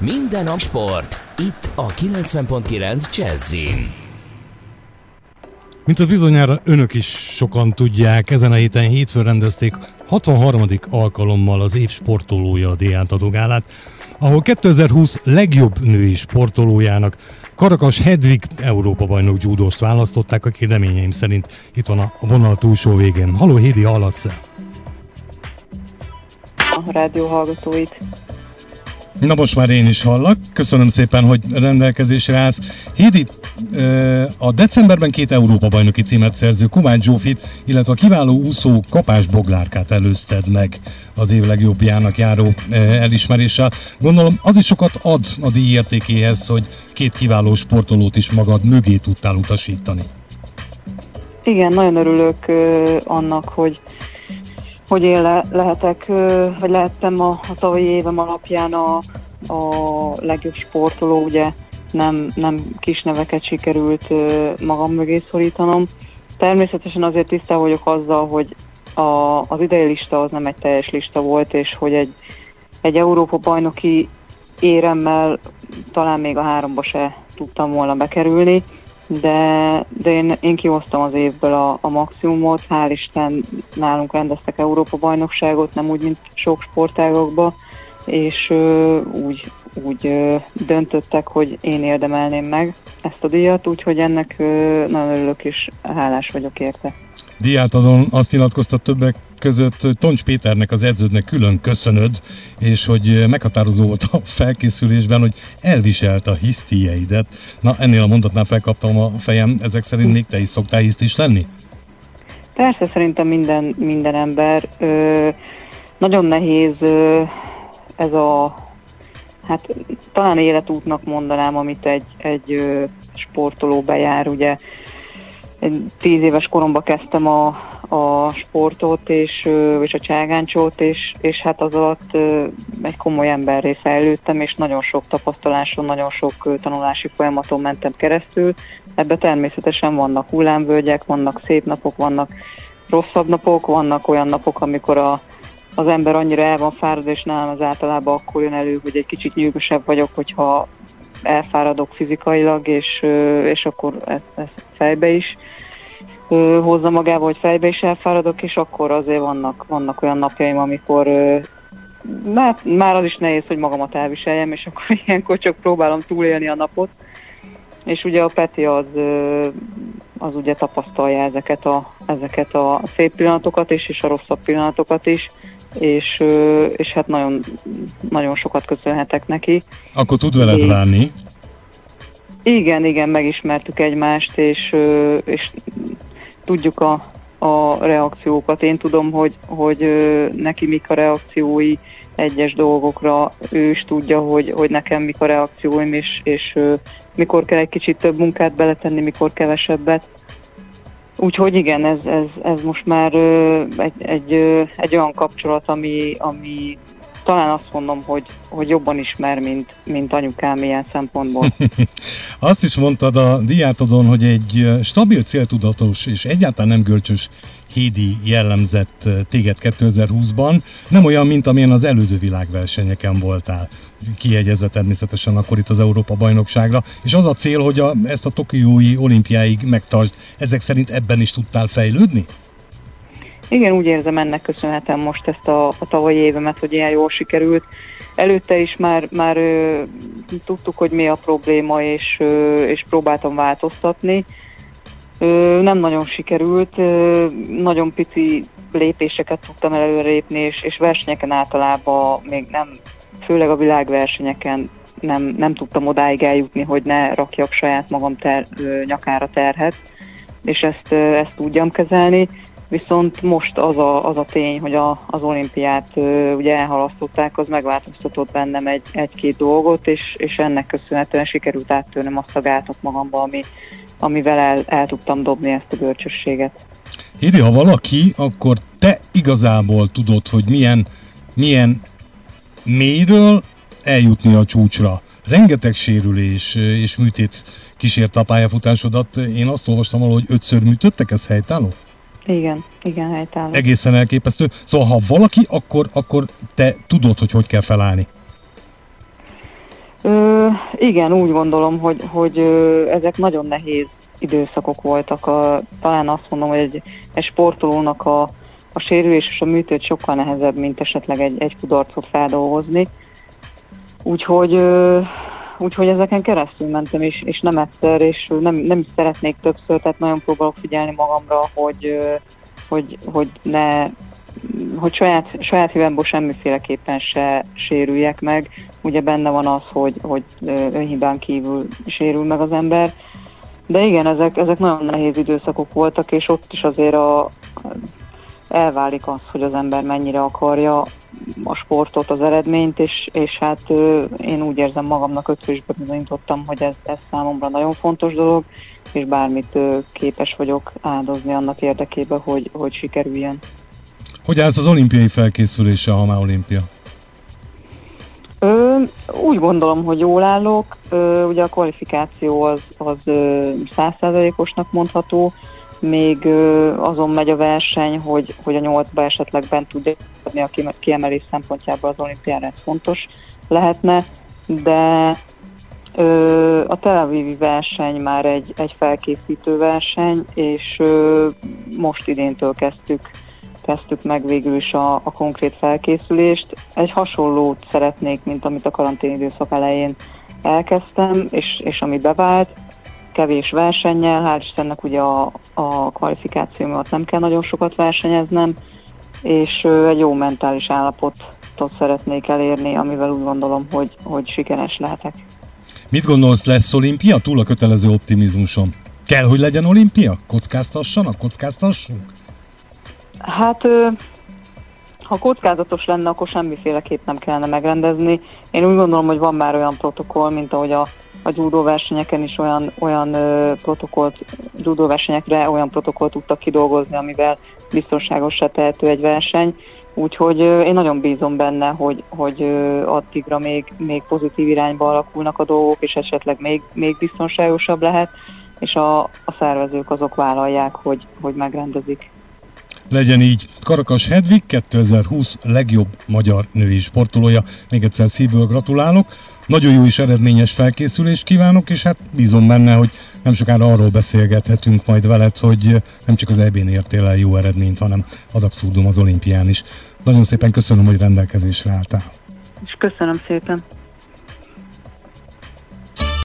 Minden a sport. Itt a 90.9 Jazzin. Mint az bizonyára önök is sokan tudják, ezen a héten hétfőn rendezték 63. alkalommal az év sportolója a Diátadogálát, ahol 2020 legjobb női sportolójának Karakas Hedvig Európa bajnok judóst választották, aki reményeim szerint itt van a vonal túlsó végén. Haló Hédi, hallasz -e? A rádió hallgatóit. Na most már én is hallak. Köszönöm szépen, hogy rendelkezésre állsz. Hédi, a decemberben két Európa bajnoki címet szerző Kovács Zsófit, illetve a kiváló úszó Kapás Boglárkát előzted meg az év legjobbjának járó elismeréssel. Gondolom az is sokat ad a díj értékéhez, hogy két kiváló sportolót is magad mögé tudtál utasítani. Igen, nagyon örülök annak, hogy hogy én le, lehetek, vagy lehettem a, a tavalyi évem alapján a, a legjobb sportoló, ugye nem, nem kis neveket sikerült magam mögé szorítanom. Természetesen azért tisztá vagyok azzal, hogy a, az idei lista az nem egy teljes lista volt, és hogy egy, egy Európa bajnoki éremmel talán még a háromba se tudtam volna bekerülni de, de én, én kihoztam az évből a, a maximumot, hál' Isten nálunk rendeztek Európa-bajnokságot, nem úgy, mint sok sportágokban, és ö, úgy, úgy ö, döntöttek, hogy én érdemelném meg ezt a díjat, úgyhogy ennek ö, nagyon örülök és hálás vagyok érte diátadon azt nyilatkozta többek között, Toncs Péternek, az edződnek külön köszönöd, és hogy meghatározó volt a felkészülésben, hogy elviselt a hisztieidet. Na, ennél a mondatnál felkaptam a fejem, ezek szerint még te is szoktál hiszt is lenni? Persze, szerintem minden, minden ember. Ö, nagyon nehéz ö, ez a, hát talán életútnak mondanám, amit egy, egy ö, sportoló bejár, ugye tíz éves koromban kezdtem a, a sportot és, és a cságáncsót, és, és hát az alatt egy komoly emberré fejlődtem, és nagyon sok tapasztaláson, nagyon sok tanulási folyamaton mentem keresztül. Ebbe természetesen vannak hullámvölgyek, vannak szép napok, vannak rosszabb napok, vannak olyan napok, amikor a, az ember annyira el van fárad, és nálam az általában akkor jön elő, hogy egy kicsit nyűgösebb vagyok, hogyha elfáradok fizikailag, és, és akkor ezt, ezt fejbe is hozza magával, hogy fejbe is elfáradok, és akkor azért vannak, vannak olyan napjaim, amikor már, már az is nehéz, hogy magamat elviseljem, és akkor ilyenkor csak próbálom túlélni a napot. És ugye a Peti az, az ugye tapasztalja ezeket a, ezeket a szép pillanatokat is, és a rosszabb pillanatokat is, és, és hát nagyon, nagyon sokat köszönhetek neki. Akkor tud veled várni? Igen, igen, megismertük egymást, és, és tudjuk a, a reakciókat. Én tudom, hogy, hogy neki mik a reakciói egyes dolgokra, ő is tudja, hogy, hogy nekem mik a reakcióim, és, és mikor kell egy kicsit több munkát beletenni, mikor kevesebbet. Úgyhogy igen, ez, ez, ez most már egy, egy, egy olyan kapcsolat, ami, ami talán azt mondom, hogy, hogy jobban ismer, mint, mint anyukám ilyen szempontból. azt is mondtad a diátodon, hogy egy stabil, céltudatos és egyáltalán nem görcsös Hédi jellemzett téged 2020-ban, nem olyan, mint amilyen az előző világversenyeken voltál, kiegyezve természetesen akkor itt az Európa bajnokságra, és az a cél, hogy a, ezt a Tokiói olimpiáig megtartsd, ezek szerint ebben is tudtál fejlődni? Igen, úgy érzem, ennek köszönhetem most ezt a, a tavalyi évemet, hogy ilyen jól sikerült. Előtte is már, már ö, tudtuk, hogy mi a probléma, és, ö, és próbáltam változtatni. Ö, nem nagyon sikerült, ö, nagyon pici lépéseket tudtam előrépni, és, és versenyeken általában még nem, főleg a világversenyeken nem, nem tudtam odáig eljutni, hogy ne rakjak saját magam ter, ö, nyakára terhet, és ezt, ö, ezt tudjam kezelni viszont most az a, az a tény, hogy a, az olimpiát ö, ugye elhalasztották, az megváltoztatott bennem egy, egy-két dolgot, és, és ennek köszönhetően sikerült áttörnöm azt a gátot magamba, ami, amivel el, el tudtam dobni ezt a bölcsösséget. Hédi, ha valaki, akkor te igazából tudod, hogy milyen, milyen mélyről eljutni a csúcsra. Rengeteg sérülés és műtét kísért a pályafutásodat. Én azt olvastam valahol, hogy ötször műtöttek, ez helytálló? Igen, igen, helytálló. Egészen elképesztő. Szóval ha valaki, akkor, akkor te tudod, hogy hogy kell felállni. igen, úgy gondolom, hogy, hogy ezek nagyon nehéz időszakok voltak. A, talán azt mondom, hogy egy, egy sportolónak a, a sérülés és a műtét sokkal nehezebb, mint esetleg egy, egy kudarcot feldolgozni. Úgyhogy, úgyhogy ezeken keresztül mentem, és, és nem egyszer, és nem, nem is szeretnék többször, tehát nagyon próbálok figyelni magamra, hogy, hogy, hogy ne hogy saját, saját hibámból semmiféleképpen se sérüljek meg. Ugye benne van az, hogy, hogy önhibán kívül sérül meg az ember. De igen, ezek, ezek nagyon nehéz időszakok voltak, és ott is azért a, elválik az, hogy az ember mennyire akarja a sportot, az eredményt, és, és hát én úgy érzem magamnak ötvösbe bizonyítottam, hogy ez, ez számomra nagyon fontos dolog, és bármit képes vagyok áldozni annak érdekében, hogy, hogy sikerüljön. Hogy állsz az olimpiai felkészülése, ha már olimpia? Ö, úgy gondolom, hogy jól állok. Ö, ugye a kvalifikáció az, az százszázalékosnak mondható, még azon megy a verseny, hogy, hogy a nyolcba esetleg bent tudja adni a kiemelés szempontjából az olimpiára, ez fontos lehetne, de ö, a Tel Avivi verseny már egy, egy felkészítő verseny, és ö, most idéntől kezdtük kezdtük meg végül is a, a konkrét felkészülést. Egy hasonlót szeretnék, mint amit a karantén időszak elején elkezdtem, és, és ami bevált, kevés versennyel, hál' Istennek ugye a, a kvalifikáció miatt nem kell nagyon sokat versenyeznem, és egy jó mentális állapotot szeretnék elérni, amivel úgy gondolom, hogy, hogy sikeres lehetek. Mit gondolsz, lesz olimpia? Túl a kötelező optimizmuson. Kell, hogy legyen olimpia? Kockáztassanak? Kockáztassunk? Hát ha kockázatos lenne, akkor semmiféleképp nem kellene megrendezni. Én úgy gondolom, hogy van már olyan protokoll, mint ahogy a, a judó versenyeken is olyan, olyan ö, protokollt, judó versenyekre olyan protokollt tudtak kidolgozni, amivel biztonságosra tehető egy verseny. Úgyhogy ö, én nagyon bízom benne, hogy, hogy ö, addigra még, még pozitív irányba alakulnak a dolgok, és esetleg még, még biztonságosabb lehet, és a, a szervezők azok vállalják, hogy, hogy megrendezik. Legyen így. Karakas Hedvig 2020 legjobb magyar női sportolója. Még egyszer szívből gratulálok. Nagyon jó és eredményes felkészülést kívánok, és hát bízom benne, hogy nem sokára arról beszélgethetünk majd veled, hogy nem csak az EB-n értél el jó eredményt, hanem ad abszurdum az olimpián is. Nagyon szépen köszönöm, hogy rendelkezésre álltál. És köszönöm szépen.